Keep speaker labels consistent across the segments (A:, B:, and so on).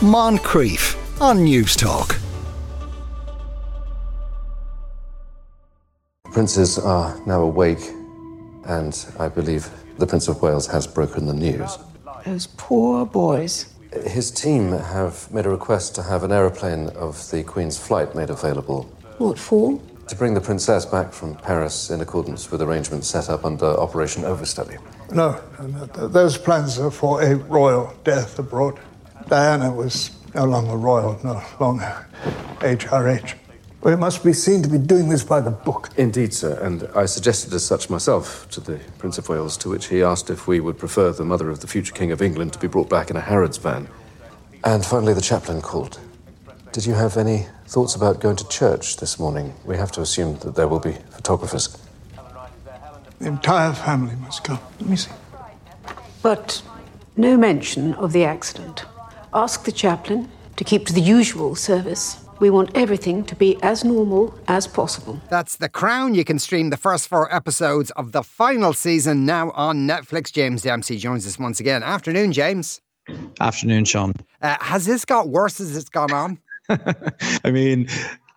A: Moncrieff on Newstalk.
B: Princes are now awake, and I believe the Prince of Wales has broken the news.
C: Those poor boys.
B: His team have made a request to have an aeroplane of the Queen's flight made available.
C: What for?
B: To bring the Princess back from Paris in accordance with arrangements set up under Operation Overstudy.
D: No, no, no, those plans are for a royal death abroad. Diana was no longer royal, no longer HRH. We must be seen to be doing this by the book.
B: Indeed, sir, and I suggested as such myself to the Prince of Wales, to which he asked if we would prefer the mother of the future King of England to be brought back in a Harrods van. And finally, the chaplain called. Did you have any thoughts about going to church this morning? We have to assume that there will be photographers.
D: The entire family must go. Let me see.
C: But no mention of the accident. Ask the chaplain to keep to the usual service. We want everything to be as normal as possible.
E: That's The Crown. You can stream the first four episodes of the final season now on Netflix. James Dempsey joins us once again. Afternoon, James.
F: Afternoon, Sean.
E: Uh, has this got worse as it's gone on?
F: I mean,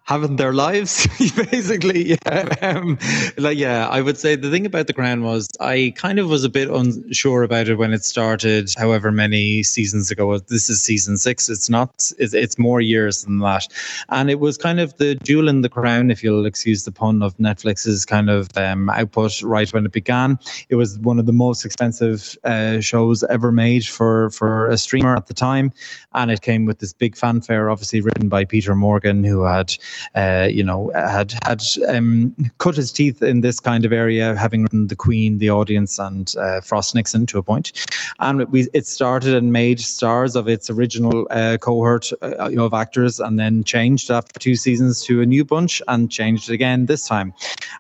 F: having their lives basically yeah. Um, like yeah i would say the thing about the crown was i kind of was a bit unsure about it when it started however many seasons ago. This is season six. It's not it's, it's more years than that. And it was kind of the jewel in the crown if you'll excuse the pun of netflix's kind of um, output right when it began. It was one of the most expensive uh, shows ever made for for a streamer at the time. And it came with this big fanfare obviously written by peter morgan who had uh, you know, had had um, cut his teeth in this kind of area, having written the Queen, the audience, and uh, Frost Nixon to a point. And we, it started and made stars of its original uh, cohort uh, of actors, and then changed after two seasons to a new bunch, and changed again this time.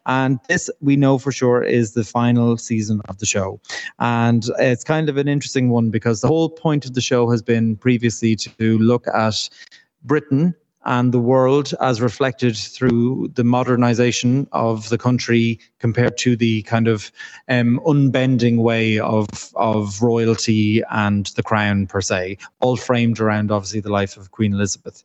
F: And this we know for sure is the final season of the show, and it's kind of an interesting one because the whole point of the show has been previously to look at Britain and the world as reflected through the modernization of the country compared to the kind of um, unbending way of of royalty and the crown per se, all framed around obviously the life of Queen Elizabeth.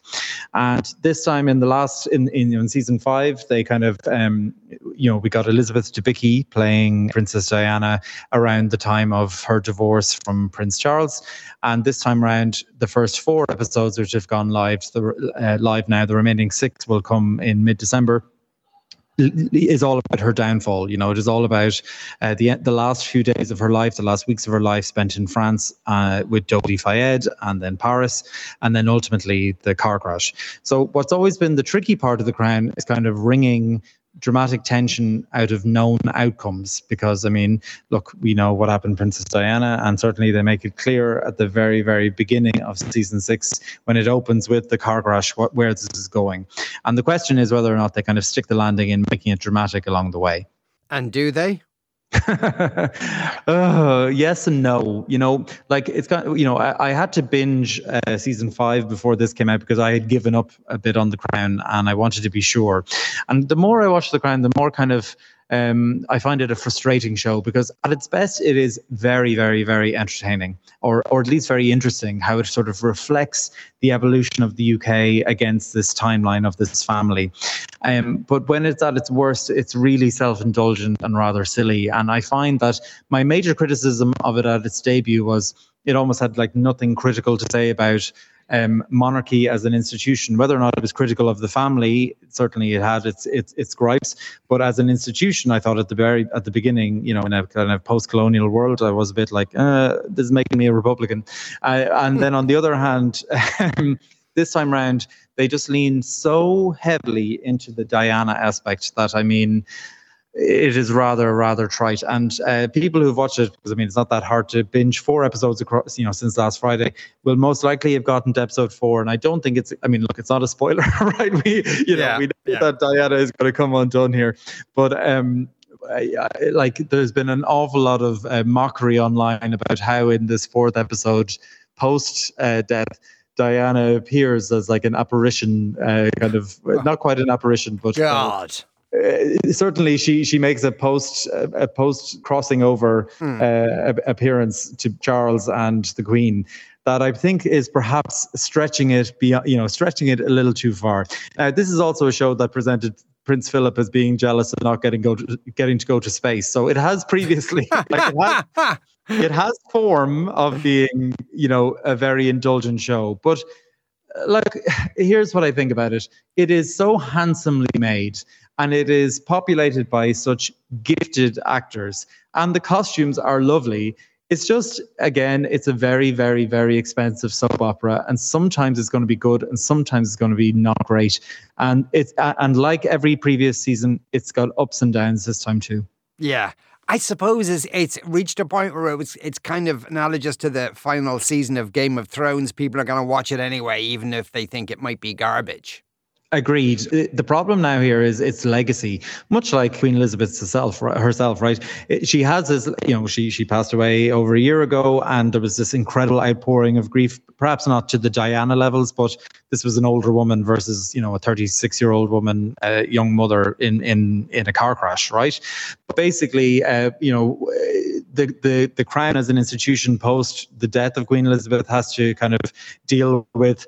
F: And this time in the last in in, in season five, they kind of um, you know we got Elizabeth Debicki playing Princess Diana around the time of her divorce from Prince Charles, and this time around the first four episodes which have gone live the, uh, live now, the remaining six will come in mid December is all about her downfall. You know, it is all about uh, the the last few days of her life, the last weeks of her life spent in France uh, with Dodi Fayed and then Paris, and then ultimately the car crash. So, what's always been the tricky part of the crown is kind of wringing dramatic tension out of known outcomes because i mean look we know what happened princess diana and certainly they make it clear at the very very beginning of season six when it opens with the car crash what, where this is going. And the question is whether or not they kind of stick the landing in making it dramatic along the way.
E: And do they
F: uh, yes and no. You know, like it's of, you know, I, I had to binge uh, season five before this came out because I had given up a bit on The Crown and I wanted to be sure. And the more I watched The Crown, the more kind of um, I find it a frustrating show because at its best, it is very, very, very entertaining, or or at least very interesting. How it sort of reflects the evolution of the UK against this timeline of this family. Um, but when it's at its worst, it's really self-indulgent and rather silly. And I find that my major criticism of it at its debut was it almost had like nothing critical to say about um, monarchy as an institution. Whether or not it was critical of the family, certainly it had its its its gripes. But as an institution, I thought at the very at the beginning, you know, in a kind of post-colonial world, I was a bit like, uh, this is making me a Republican. Uh, and then on the other hand, this time round, they just lean so heavily into the Diana aspect that I mean it is rather rather trite. And uh, people who've watched it because i mean it's not that hard to binge four episodes across you know since last friday will most likely have gotten to episode four. And i don't think it's i mean look it's not a spoiler right? We you know yeah, we know yeah. that diana is going to come undone here. But um like there's been an awful lot of uh, mockery online about how in this fourth episode post uh, death diana appears as like an apparition uh, kind of not quite an apparition but
E: god
F: uh, certainly she she makes a post a post crossing over hmm. uh, appearance to Charles and the Queen. that I think is perhaps stretching it beyond, you know, stretching it a little too far. Uh, this is also a show that presented Prince Philip as being jealous of not getting go to, getting to go to space. So it has previously, like it has, it has form of being, you know, a very indulgent show. But uh, like, here's what I think about it: it is so handsomely made, and it is populated by such gifted actors, and the costumes are lovely. It's just again it's a very very very expensive soap opera and sometimes it's going to be good and sometimes it's going to be not great. And it's and like every previous season it's got ups and downs this time too.
E: Yeah. I suppose it's, it's reached a point where it's kind of analogous to the final season of Game of Thrones. People are going to watch it anyway, even if they think it might be garbage.
F: Agreed. Uh, the problem now here is its legacy, much like Queen Elizabeth herself. Herself, right? Uh, she has this. You know, she she passed away over a year ago, and there was this incredible outpouring of grief. Perhaps not to the Diana levels, but this was an older woman versus you know a 36 year old woman, a young mother in in in a car crash, right? But basically, uh, you know, the the the Crown as an institution post the death of Queen Elizabeth has to kind of deal with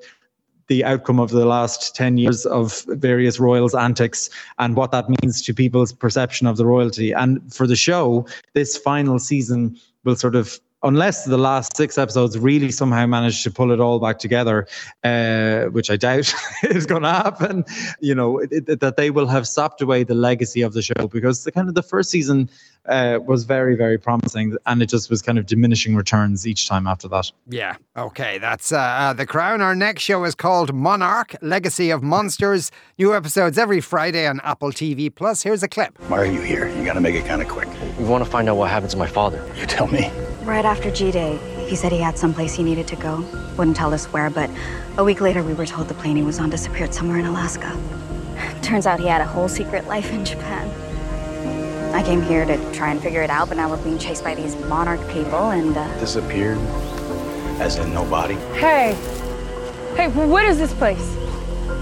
F: the outcome of the last 10 years of various royals' antics and what that means to people's perception of the royalty. And for the show, this final season will sort of unless the last six episodes really somehow manage to pull it all back together, uh, which I doubt is going to happen, you know, it, it, that they will have sapped away the legacy of the show because the kind of the first season uh, was very, very promising, and it just was kind of diminishing returns each time after that.
E: Yeah. Okay. That's uh, uh, The Crown. Our next show is called Monarch Legacy of Monsters. New episodes every Friday on Apple TV. Plus, here's a clip.
A: Why are you here? You got to make it kind of quick.
G: We want to find out what happened to my father.
A: You tell me.
H: Right after G Day, he said he had someplace he needed to go. Wouldn't tell us where, but a week later, we were told the plane he was on disappeared somewhere in Alaska. Turns out he had a whole secret life in Japan. I came here to try and figure it out, but now we're being chased by these monarch people and. Uh...
A: Disappeared? As in nobody?
I: Hey! Hey, what is this place?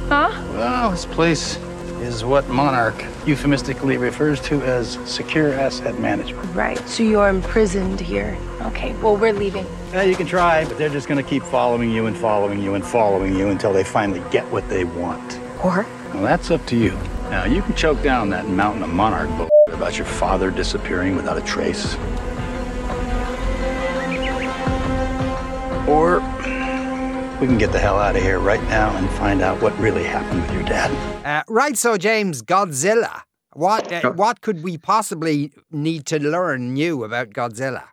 I: Huh?
A: Well, this place is what Monarch euphemistically refers to as secure asset management.
I: Right, so you're imprisoned here. Okay, well, we're leaving.
A: Yeah, you can try, but they're just going to keep following you and following you and following you until they finally get what they want.
H: Or?
A: Well, that's up to you. Now, you can choke down that mountain of Monarch bull about your father disappearing without a trace. Or we can get the hell out of here right now and find out what really happened with your dad.
E: Uh, right, so James, Godzilla. What uh, what could we possibly need to learn new about Godzilla?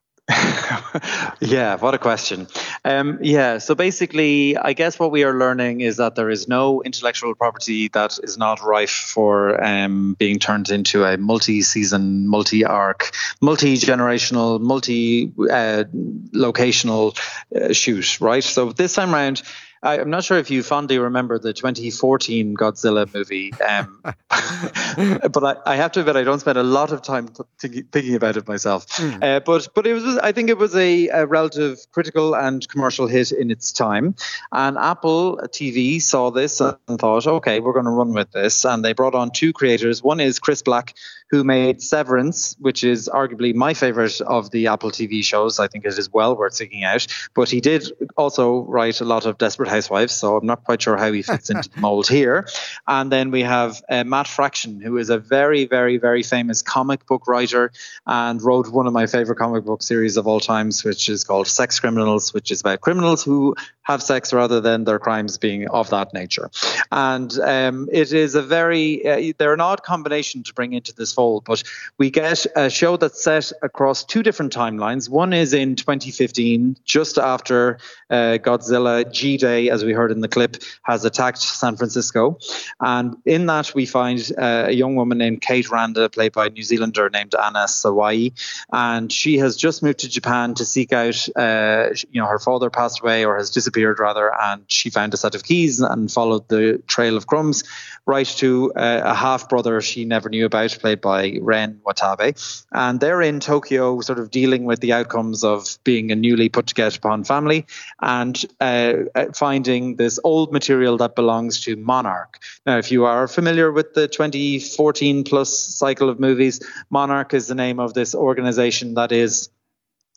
F: yeah, what a question. Um, yeah, so basically, I guess what we are learning is that there is no intellectual property that is not rife for um, being turned into a multi season, multi arc, multi generational, multi locational uh, shoot, right? So this time around, I, am not sure if you fondly remember the 2014 Godzilla movie, um, but I, I, have to admit I don't spend a lot of time th- thinking about it myself. Mm. Uh, but but it was I think it was a, a, relative critical and commercial hit in its time, and Apple TV saw this and thought, okay, we're going to run with this, and they brought on two creators. One is Chris Black, who made Severance, which is arguably my favorite of the Apple TV shows. I think it is well worth seeking out. But he did also write a lot of Desperate Housewives, so I'm not quite sure how he fits into the mold here. And then we have uh, Matt Fraction, who is a very, very, very famous comic book writer and wrote one of my favorite comic book series of all times, which is called Sex Criminals, which is about criminals who have sex rather than their crimes being of that nature. And um, it is a very, uh, they're an odd combination to bring into this fold, but we get a show that's set across two different timelines. One is in 2015, just after uh, Godzilla G Day, as we heard in the clip, has attacked San Francisco. And in that, we find uh, a young woman named Cate Randa, played by a New Zealander named Anna Sawai. And she has just moved to Japan to seek out, uh, you know, her father passed away or has disappeared rather, and she found a set of keys and followed the trail of crumbs right to uh, a half brother she never knew about, played by Ren Watabe. And they're in Tokyo, sort of dealing with the outcomes of being a newly put together upon family and uh, uh, finding this old material that belongs to Monarch. Now, if you are familiar with the 2014 plus cycle of movies, Monarch is the name of this organization that is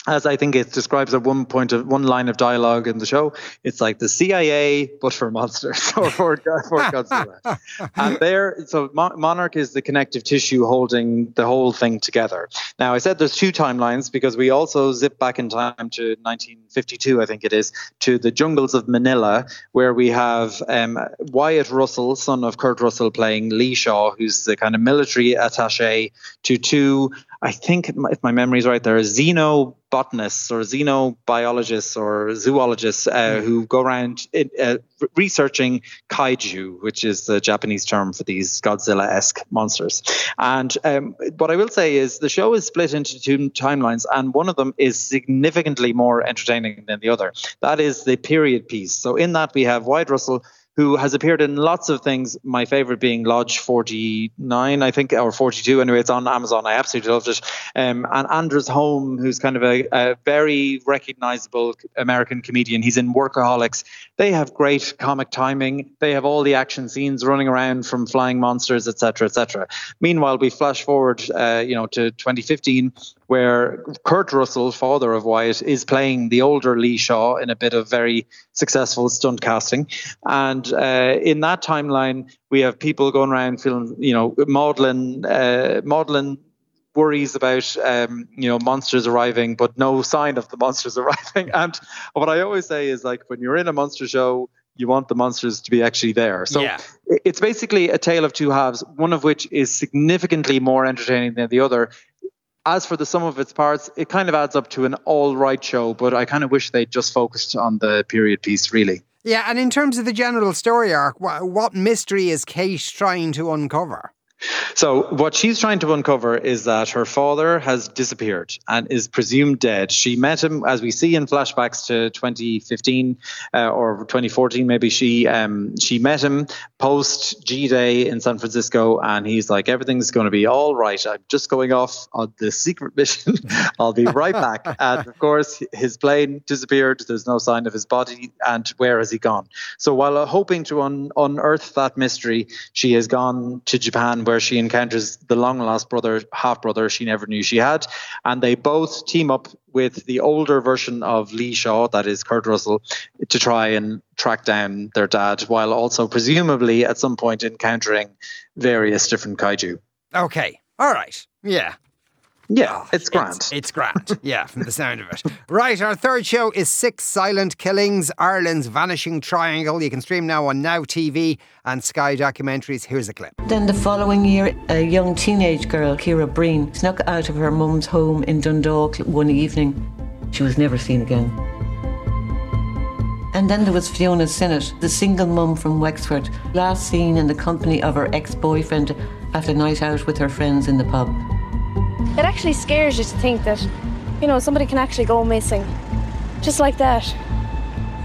F: as I think it describes at one point of one line of dialogue in the show, it's like the CIA but for monsters or for, for Godzilla. and there, so Monarch is the connective tissue holding the whole thing together. Now, I said there's two timelines because we also zip back in time to 1952, I think it is, to the jungles of Manila, where we have um, Wyatt Russell, son of Kurt Russell, playing Lee Shaw, who's the kind of military attaché to two I think if my memory is right, there are xenobotanists or xenobiologists or zoologists uh, mm. who go around uh, researching kaiju, which is the Japanese term for these Godzilla-esque monsters. And um, what I will say is the show is split into two timelines, and one of them is significantly more entertaining than the other. That is the period piece. So in that we have Wyatt Russell who has appeared in lots of things. My favorite being Lodge 49, I think, or 42. Anyway, it's on Amazon. I absolutely loved it. Um, and Anders Holm, who's kind of a, a, very recognizable American comedian. He's in Workaholics. They have great comic timing. They have all the action scenes running around from flying monsters, etc., etc. Meanwhile, we flash forward, uh, you know, to 2015 where Kurt Russell, father of Wyatt, is playing the older Lee Shaw in a bit of very successful stunt casting. And uh, in that timeline, we have people going around feeling, you know, maudlin, uh, maudlin worries about um, you know monsters arriving, but no sign of the monsters arriving. And what I always say is like when you're in a monster show, you want the monsters to be actually there. So yeah. it's basically a tale of two halves, one of which is significantly more entertaining than the other as for the sum of its parts, it kind of adds up to an all right show, but I kind of wish they'd just focused on the period piece, really.
E: Yeah, and in terms of the general story arc, what mystery is Cate trying to uncover?
F: So, what she's trying to uncover is that her father has disappeared and is presumed dead. She met him, as we see in flashbacks to 2015 uh, or 2014, maybe. She um, she met him post G Day in San Francisco, and he's like, "Everything's going to be all right. I'm just going off on the secret mission. I'll be right back." and of course, his plane disappeared. There's no sign of his body, and where has he gone? So, while hoping to un- unearth that mystery, she has gone to Japan where she encounters the long lost brother, half brother she never knew she had. And they both team up with the older version of Lee Shaw, that is Kurt Russell, to try and track down their dad, while also presumably at some point encountering various different kaiju.
E: Okay. All right. Yeah.
F: Yeah, oh, it's grand.
E: It's, it's grand. yeah, from the sound of it. Right, our third show is Six Silent Killings, Ireland's Vanishing Triangle. You can stream now on Now TV and Sky Documentaries. Here's a clip.
J: Then the following year, a young teenage girl, Ciara Breen, snuck out of her mum's home in Dundalk one evening. She was never seen again. And then there was Fiona Sinnott, the single mum from Wexford, last seen in the company of her ex boyfriend at a night out with her friends in the pub.
I: It actually scares you to think that, you know, somebody can actually go missing. Just like that.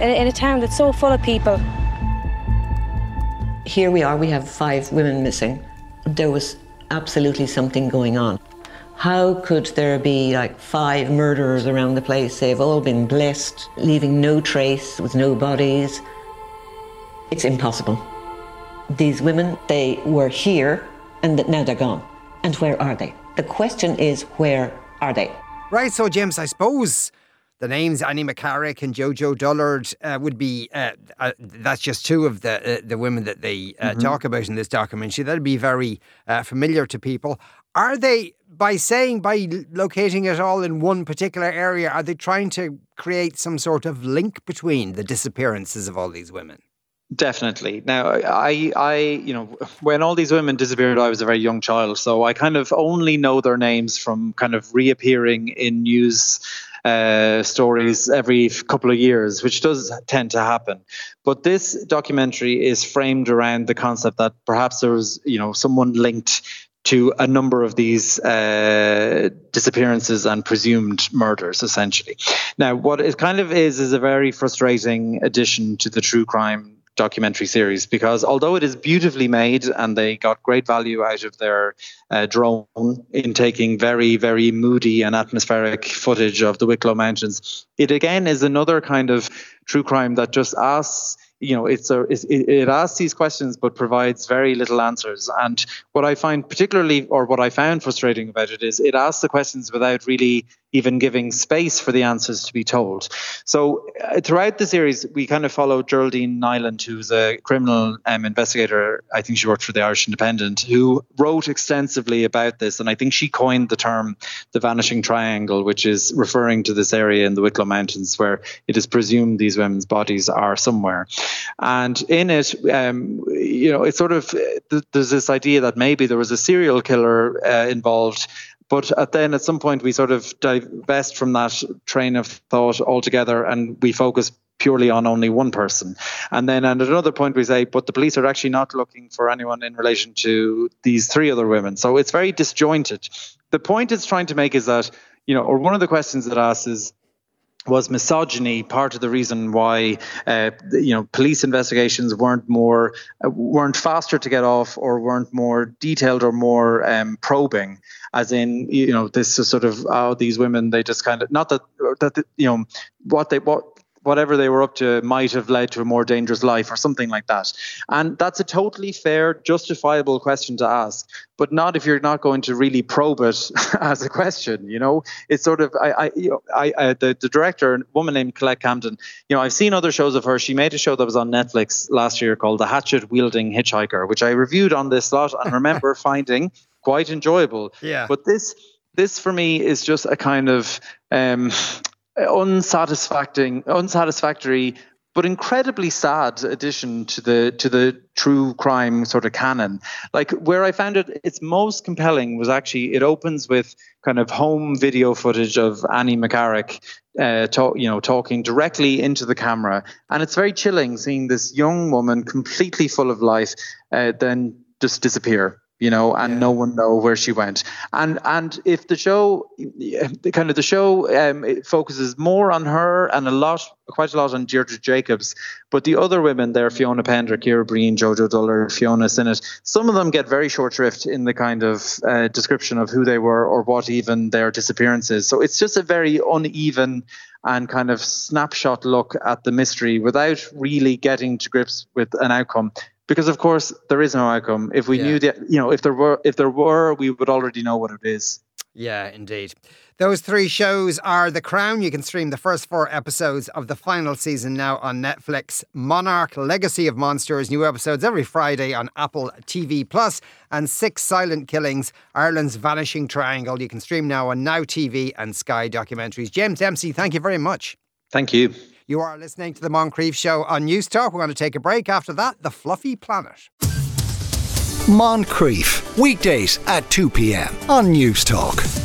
I: In, in a town that's so full of people.
J: Here we are, we have five women missing. There was absolutely something going on. How could there be like five murderers around the place? They've all been blessed, leaving no trace with no bodies. It's impossible. These women, they were here and now they're gone. And where are they? The question is, where are they?
E: Right, so James, I suppose the names Annie McCarrick and Jojo Dullard uh, would be uh, uh, that's just two of the uh, the women that they uh, mm-hmm. talk about in this documentary. That'd be very uh, familiar to people. Are they by saying by locating it all in one particular area? Are they trying to create some sort of link between the disappearances of all these women?
F: Definitely. Now, I, I, you know, when all these women disappeared, I was a very young child, so I kind of only know their names from kind of reappearing in news uh, stories every couple of years, which does tend to happen. But this documentary is framed around the concept that perhaps there was, you know, someone linked to a number of these uh, disappearances and presumed murders, essentially. Now, what it kind of is is a very frustrating addition to the true crime documentary series because although it is beautifully made and they got great value out of their uh, drone in taking very very moody and atmospheric footage of the Wicklow Mountains, it again is another kind of true crime that just asks you know it's a it, it asks these questions but provides very little answers. And what i find particularly or what i found frustrating about it is it asks the questions without really even giving space for the answers to be told. So uh, throughout the series, we kind of follow Geraldine Niland, who's a criminal um, investigator. I think she worked for the Irish Independent, who wrote extensively about this, and I think she coined the term the vanishing triangle, which is referring to this area in the Wicklow Mountains where it is presumed these women's bodies are somewhere. And in it, um, you know, it's sort of there's this idea that maybe there was a serial killer uh, involved but at then at some point we sort of divest from that train of thought altogether and we focus purely on only one person. And then at another point we say, but the police are actually not looking for anyone in relation to these three other women. So it's very disjointed. The point it's trying to make is that, you know, or one of the questions it asks is, was misogyny part of the reason why uh, you know police investigations weren't more uh, weren't faster to get off or weren't more detailed or more um, probing as in you know this is sort of oh these women they just kind of not that that you know what they what whatever they were up to might have led to a more dangerous life or something like that. And that's a totally fair, justifiable question to ask, but not if you're not going to really probe it as a question. You know, it's sort of I, I, you know, I, I the, the director, a woman named Colette Camden. You know, I've seen other shows of her. She made a show that was on Netflix last year called The Hatchet Wielding Hitchhiker, which I reviewed on this lot and remember finding quite enjoyable.
E: Yeah.
F: But this this for me is just a kind of um, unsatisfactory, unsatisfactory, but incredibly sad addition to the to the true crime sort of canon. Like where I found it, its most compelling was actually it opens with kind of home video footage of Annie McCarrick, uh, talk, you know, talking directly into the camera, and it's very chilling seeing this young woman completely full of life, uh, then just disappear you know, and yeah. no one know where she went. And and if the show, the kind of the show, um, it focuses more on her and a lot, quite a lot on Deirdre Jacobs, but the other women there, Fiona Pender, Ciara Breen, Jojo Dullard, Fiona Sinnott, some of them get very short shrift in the kind of uh, description of who they were or what even their disappearance is. So it's just a very uneven and kind of snapshot look at the mystery without really getting to grips with an outcome because of course there is no outcome. If we yeah. knew that, you know, if there were, if there were, we would already know what it is.
E: Yeah, indeed. Those three shows are The Crown. You can stream the first four episodes of the final season now on Netflix. Monarch, Legacy of Monsters, new episodes every Friday on Apple TV Plus, and Six Silent Killings, Ireland's Vanishing Triangle. You can stream now on Now TV and Sky Documentaries. James Dempsey, thank you very much.
F: Thank you.
E: You are listening to the Moncrieff Show on Newstalk. We're going to take a break. After that, the Fluffy Planet.
K: Moncrieff, weekdays at 2 p.m. on Newstalk.